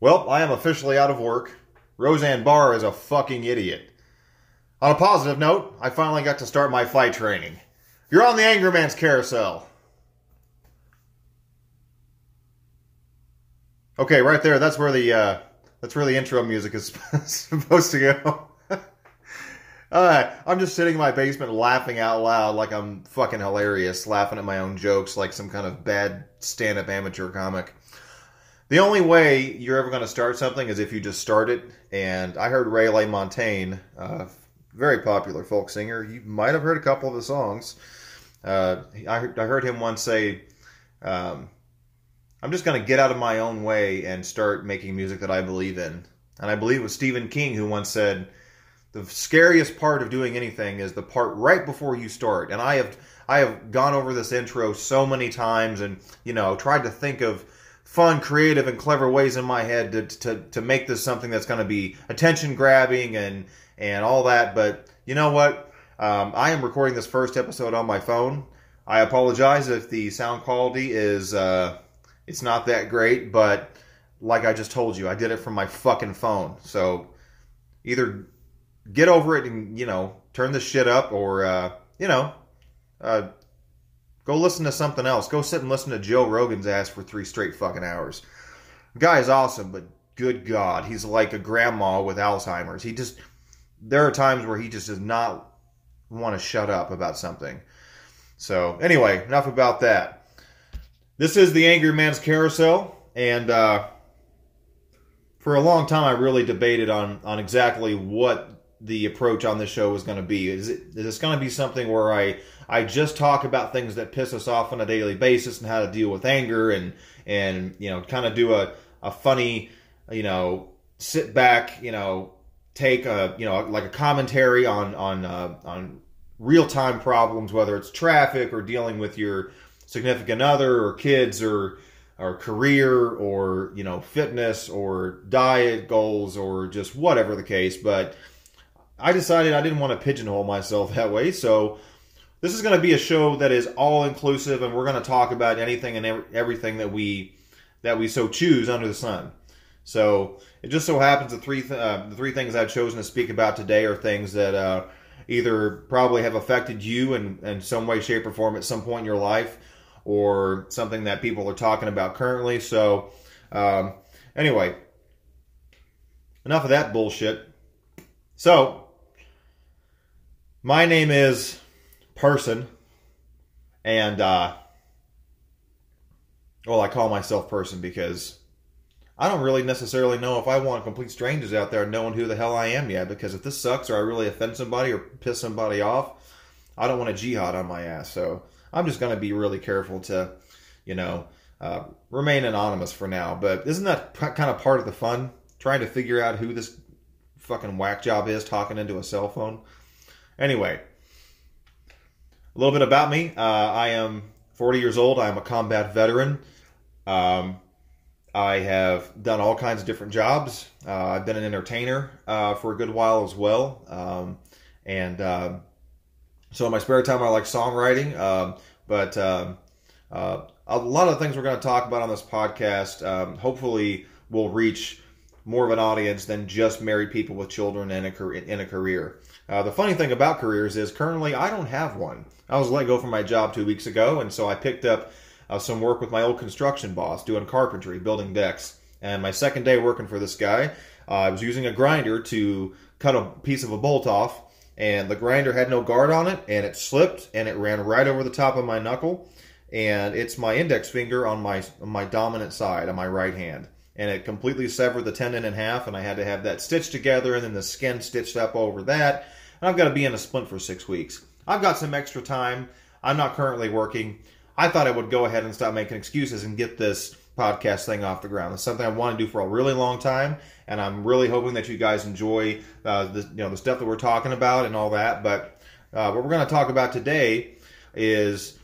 Well, I am officially out of work. Roseanne Barr is a fucking idiot. On a positive note, I finally got to start my fight training. You're on the Angry Man's Carousel. Okay, right there. That's where the uh, that's where the intro music is supposed to go. uh, I'm just sitting in my basement laughing out loud like I'm fucking hilarious, laughing at my own jokes like some kind of bad stand-up amateur comic. The only way you're ever going to start something is if you just start it. And I heard Ray LaMontagne, uh, very popular folk singer. You might have heard a couple of his songs. Uh, I, heard, I heard him once say, um, I'm just going to get out of my own way and start making music that I believe in. And I believe it was Stephen King who once said, the scariest part of doing anything is the part right before you start. And I have I have gone over this intro so many times and you know tried to think of fun, creative, and clever ways in my head to to, to make this something that's going to be attention grabbing and and all that. But you know what? Um, I am recording this first episode on my phone. I apologize if the sound quality is uh, it's not that great, but like I just told you, I did it from my fucking phone. So either get over it and you know turn this shit up, or uh, you know. Uh, Go listen to something else. Go sit and listen to Joe Rogan's ass for three straight fucking hours. The guy is awesome, but good God, he's like a grandma with Alzheimer's. He just, there are times where he just does not want to shut up about something. So, anyway, enough about that. This is the Angry Man's Carousel, and uh, for a long time I really debated on on exactly what the approach on this show was going to be. Is it is this going to be something where I I just talk about things that piss us off on a daily basis and how to deal with anger and and you know kind of do a a funny you know sit back you know take a you know like a commentary on on uh, on real time problems whether it's traffic or dealing with your significant other or kids or or career or you know fitness or diet goals or just whatever the case. But I decided I didn't want to pigeonhole myself that way, so this is going to be a show that is all inclusive, and we're going to talk about anything and everything that we that we so choose under the sun. So it just so happens the three th- uh, the three things I've chosen to speak about today are things that uh, either probably have affected you in, in some way, shape, or form at some point in your life, or something that people are talking about currently. So um, anyway, enough of that bullshit. So my name is Person, and uh, well, I call myself Person because I don't really necessarily know if I want complete strangers out there knowing who the hell I am yet. Because if this sucks or I really offend somebody or piss somebody off, I don't want a jihad on my ass. So I'm just going to be really careful to, you know, uh, remain anonymous for now. But isn't that kind of part of the fun? Trying to figure out who this fucking whack job is talking into a cell phone. Anyway, a little bit about me. Uh, I am 40 years old. I am a combat veteran. Um, I have done all kinds of different jobs. Uh, I've been an entertainer uh, for a good while as well. Um, and uh, so in my spare time, I like songwriting. Um, but um, uh, a lot of the things we're going to talk about on this podcast um, hopefully will reach more of an audience than just married people with children and a, in a career. Uh, the funny thing about careers is currently I don't have one. I was let go from my job two weeks ago, and so I picked up uh, some work with my old construction boss doing carpentry, building decks. And my second day working for this guy, uh, I was using a grinder to cut a piece of a bolt off, and the grinder had no guard on it, and it slipped, and it ran right over the top of my knuckle, and it's my index finger on my on my dominant side, on my right hand and it completely severed the tendon in half, and I had to have that stitched together and then the skin stitched up over that. And I've got to be in a splint for six weeks. I've got some extra time. I'm not currently working. I thought I would go ahead and stop making excuses and get this podcast thing off the ground. It's something I want to do for a really long time, and I'm really hoping that you guys enjoy uh, the you know the stuff that we're talking about and all that. But uh, what we're going to talk about today is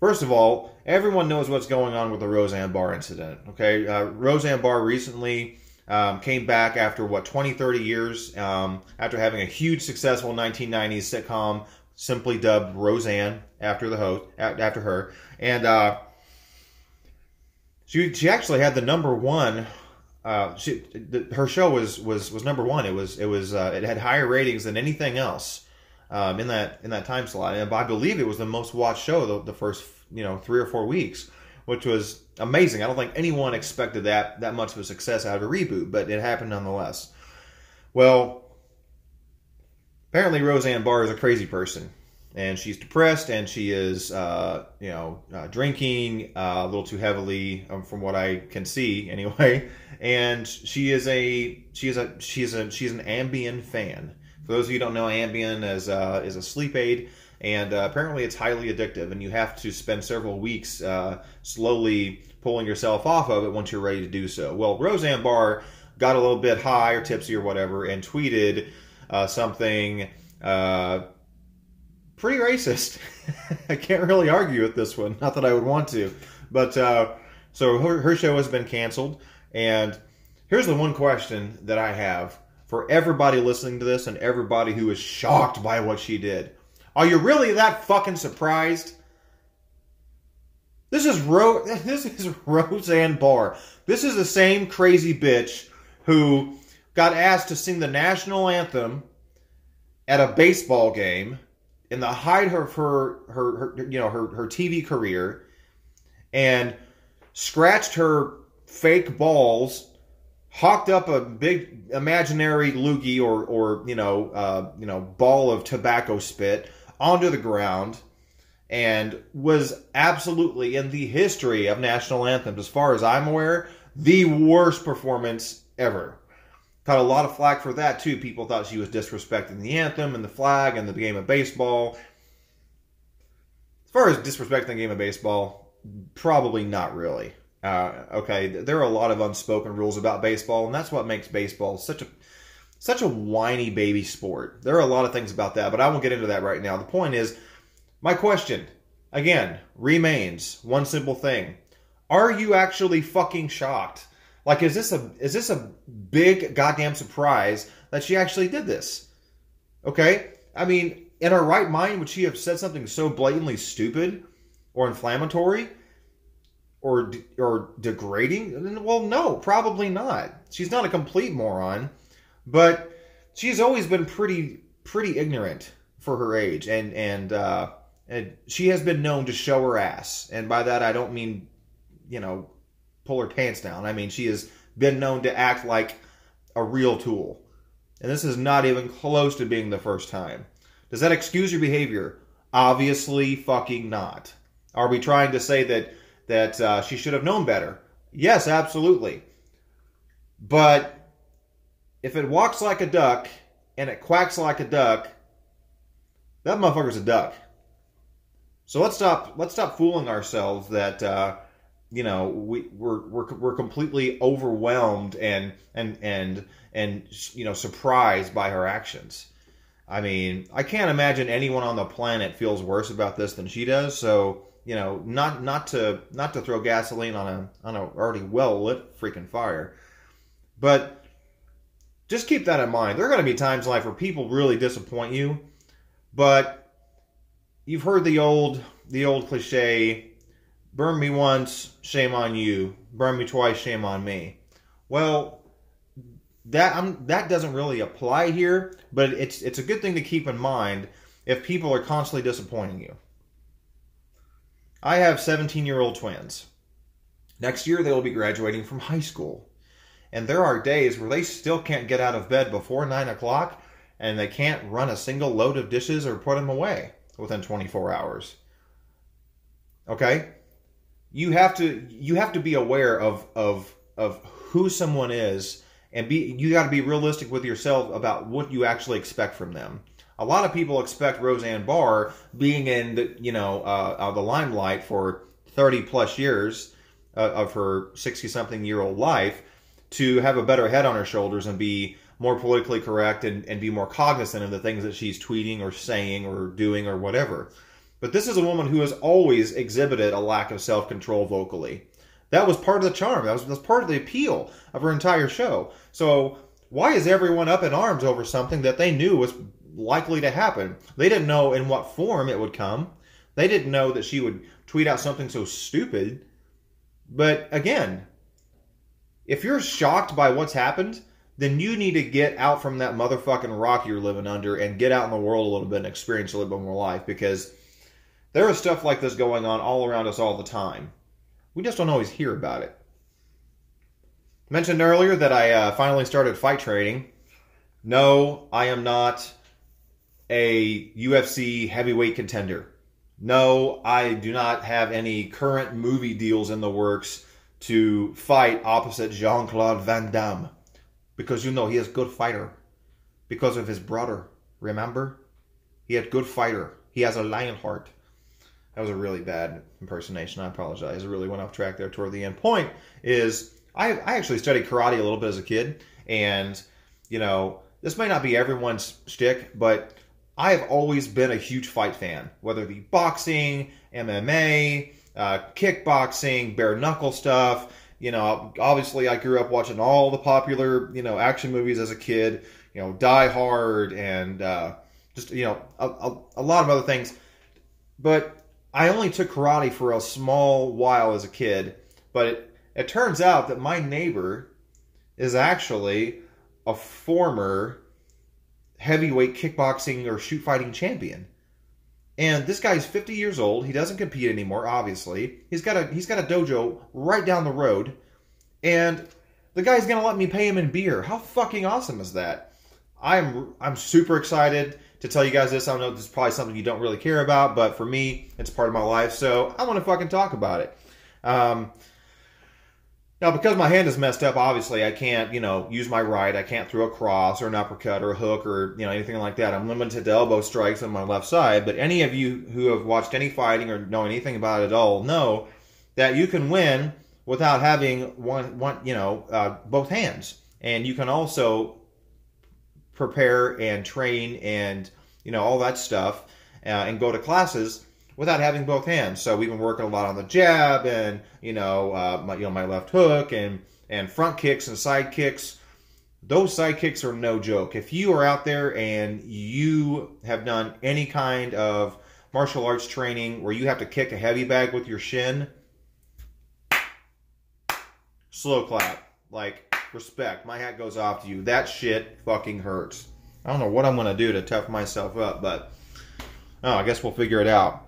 First of all, everyone knows what's going on with the Roseanne Barr incident. Okay, uh, Roseanne Barr recently um, came back after what 20, 30 years um, after having a huge successful 1990s sitcom, simply dubbed Roseanne after the host after her, and uh, she she actually had the number one uh, she, the, her show was was was number one. It was it was uh, it had higher ratings than anything else um, in that in that time slot, and I believe it was the most watched show the, the first you know three or four weeks, which was amazing. I don't think anyone expected that that much of a success out of a reboot, but it happened nonetheless. Well, apparently Roseanne Barr is a crazy person, and she's depressed, and she is uh, you know uh, drinking uh, a little too heavily, um, from what I can see anyway. And she is a she is a she is a she's an Ambien fan. For those of you who don't know, Ambien is uh, is a sleep aid, and uh, apparently it's highly addictive, and you have to spend several weeks uh, slowly pulling yourself off of it once you're ready to do so. Well, Roseanne Barr got a little bit high or tipsy or whatever, and tweeted uh, something uh, pretty racist. I can't really argue with this one. Not that I would want to, but uh, so her, her show has been canceled, and here's the one question that I have for everybody listening to this and everybody who is shocked by what she did. Are you really that fucking surprised? This is Ro- this is Roseanne Barr. This is the same crazy bitch who got asked to sing the national anthem at a baseball game in the height of her her, her you know her, her TV career and scratched her fake balls hawked up a big imaginary loogie or or you know uh, you know ball of tobacco spit onto the ground and was absolutely in the history of national anthems as far as I'm aware the worst performance ever. Caught a lot of flack for that too. People thought she was disrespecting the anthem and the flag and the game of baseball. As far as disrespecting the game of baseball, probably not really. Uh, okay, there are a lot of unspoken rules about baseball, and that's what makes baseball such a such a whiny baby sport. There are a lot of things about that, but I won't get into that right now. The point is, my question again remains one simple thing: Are you actually fucking shocked? Like, is this a is this a big goddamn surprise that she actually did this? Okay, I mean, in her right mind, would she have said something so blatantly stupid or inflammatory? or or degrading? Well, no, probably not. She's not a complete moron, but she's always been pretty pretty ignorant for her age, and and uh, and she has been known to show her ass, and by that I don't mean you know pull her pants down. I mean she has been known to act like a real tool, and this is not even close to being the first time. Does that excuse your behavior? Obviously, fucking not. Are we trying to say that? that uh, she should have known better. Yes, absolutely. But if it walks like a duck and it quacks like a duck, that motherfucker's a duck. So let's stop. Let's stop fooling ourselves that uh, you know we we're, we're we're completely overwhelmed and and and and you know surprised by her actions. I mean, I can't imagine anyone on the planet feels worse about this than she does. So you know, not not to not to throw gasoline on a on a already well lit freaking fire, but just keep that in mind. There are going to be times in life where people really disappoint you, but you've heard the old the old cliche, "Burn me once, shame on you. Burn me twice, shame on me." Well, that I'm, that doesn't really apply here, but it's it's a good thing to keep in mind if people are constantly disappointing you. I have 17 year old twins. Next year, they will be graduating from high school. And there are days where they still can't get out of bed before 9 o'clock and they can't run a single load of dishes or put them away within 24 hours. Okay? You have to you have to be aware of of of who someone is and be you got to be realistic with yourself about what you actually expect from them a lot of people expect Roseanne Barr being in the you know uh, uh, the limelight for 30 plus years uh, of her 60 something year old life to have a better head on her shoulders and be more politically correct and, and be more cognizant of the things that she's tweeting or saying or doing or whatever. But this is a woman who has always exhibited a lack of self control vocally. That was part of the charm. That was, that was part of the appeal of her entire show. So why is everyone up in arms over something that they knew was likely to happen. They didn't know in what form it would come. They didn't know that she would tweet out something so stupid. But again, if you're shocked by what's happened, then you need to get out from that motherfucking rock you're living under and get out in the world a little bit and experience a little bit more life because there is stuff like this going on all around us all the time. We just don't always hear about it. Mentioned earlier that I uh, finally started fight training. No, I am not a UFC heavyweight contender. No, I do not have any current movie deals in the works to fight opposite Jean Claude Van Damme. Because you know he is good fighter. Because of his brother. Remember? He had good fighter. He has a lion heart. That was a really bad impersonation. I apologize. I really went off track there toward the end. Point is, I, I actually studied karate a little bit as a kid, and you know this may not be everyone's shtick, but I have always been a huge fight fan, whether it be boxing, MMA, uh, kickboxing, bare knuckle stuff. You know, obviously I grew up watching all the popular, you know, action movies as a kid. You know, Die Hard and uh, just you know a, a, a lot of other things. But I only took karate for a small while as a kid. But it, it turns out that my neighbor is actually a former heavyweight kickboxing or shoot fighting champion. And this guy's 50 years old. He doesn't compete anymore, obviously. He's got a he's got a dojo right down the road. And the guy's going to let me pay him in beer. How fucking awesome is that? I'm I'm super excited to tell you guys this. I don't know if this is probably something you don't really care about, but for me, it's part of my life, so I want to fucking talk about it. Um, now, because my hand is messed up, obviously I can't, you know, use my right. I can't throw a cross or an uppercut or a hook or, you know, anything like that. I'm limited to elbow strikes on my left side. But any of you who have watched any fighting or know anything about it at all know that you can win without having one, one, you know, uh, both hands. And you can also prepare and train and, you know, all that stuff uh, and go to classes without having both hands. So we've been working a lot on the jab and you know uh, my you know my left hook and and front kicks and side kicks. Those side kicks are no joke. If you are out there and you have done any kind of martial arts training where you have to kick a heavy bag with your shin, slow clap. Like respect. My hat goes off to you. That shit fucking hurts. I don't know what I'm gonna do to tough myself up, but oh, I guess we'll figure it out.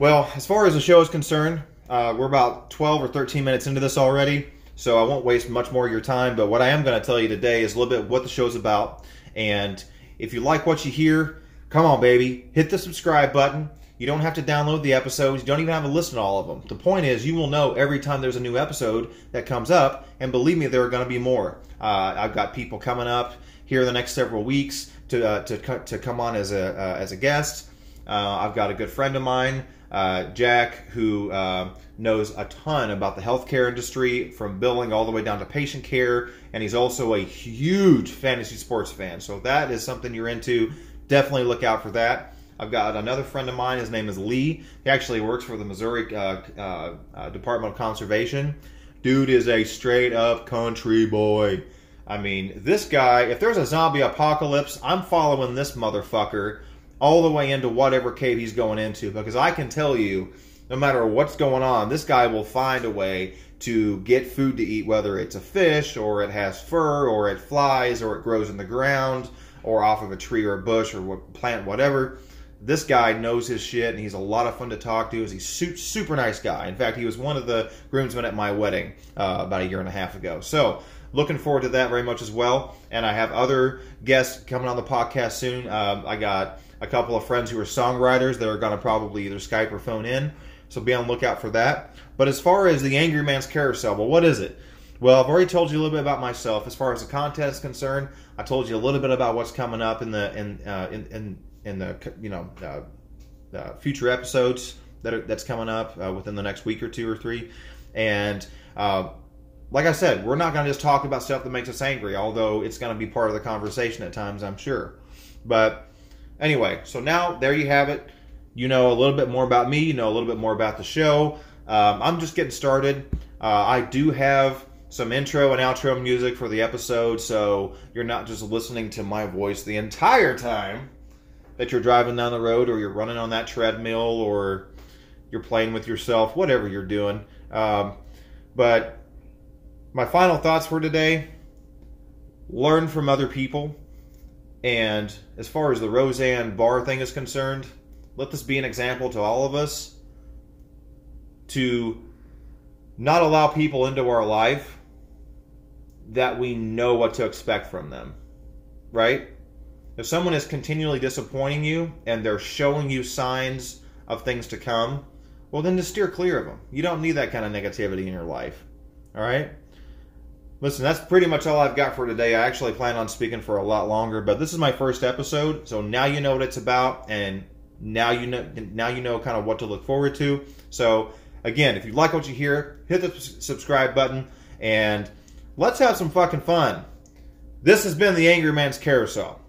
Well, as far as the show is concerned, uh, we're about 12 or 13 minutes into this already, so I won't waste much more of your time. But what I am going to tell you today is a little bit what the show's about. And if you like what you hear, come on, baby, hit the subscribe button. You don't have to download the episodes. You don't even have to listen to all of them. The point is, you will know every time there's a new episode that comes up, and believe me, there are going to be more. Uh, I've got people coming up here in the next several weeks to uh, to to come on as a uh, as a guest. Uh, I've got a good friend of mine uh, Jack, who uh, knows a ton about the healthcare industry, from billing all the way down to patient care, and he's also a huge fantasy sports fan. So if that is something you're into, definitely look out for that. I've got another friend of mine. His name is Lee. He actually works for the Missouri uh, uh, uh, Department of Conservation. Dude is a straight up country boy. I mean, this guy, if there's a zombie apocalypse, I'm following this motherfucker all the way into whatever cave he's going into because I can tell you, no matter what's going on, this guy will find a way to get food to eat, whether it's a fish or it has fur or it flies or it grows in the ground or off of a tree or a bush or what plant, whatever. This guy knows his shit and he's a lot of fun to talk to. He's a super nice guy. In fact, he was one of the groomsmen at my wedding uh, about a year and a half ago. So, looking forward to that very much as well. And I have other guests coming on the podcast soon. Um, I got a couple of friends who are songwriters that are going to probably either Skype or phone in. So be on the lookout for that. But as far as the Angry Man's Carousel, well, what is it? Well, I've already told you a little bit about myself. As far as the contest is concerned, I told you a little bit about what's coming up in the in uh, in, in, in the you know uh, uh, future episodes that are, that's coming up uh, within the next week or two or three. And uh, like I said, we're not going to just talk about stuff that makes us angry, although it's going to be part of the conversation at times, I'm sure. But Anyway, so now there you have it. You know a little bit more about me. You know a little bit more about the show. Um, I'm just getting started. Uh, I do have some intro and outro music for the episode, so you're not just listening to my voice the entire time that you're driving down the road or you're running on that treadmill or you're playing with yourself, whatever you're doing. Um, but my final thoughts for today learn from other people. And as far as the Roseanne Barr thing is concerned, let this be an example to all of us to not allow people into our life that we know what to expect from them. Right? If someone is continually disappointing you and they're showing you signs of things to come, well, then just steer clear of them. You don't need that kind of negativity in your life. All right? Listen, that's pretty much all I've got for today. I actually plan on speaking for a lot longer, but this is my first episode, so now you know what it's about, and now you know now you know kind of what to look forward to. So again, if you like what you hear, hit the subscribe button, and let's have some fucking fun. This has been the Angry Man's Carousel.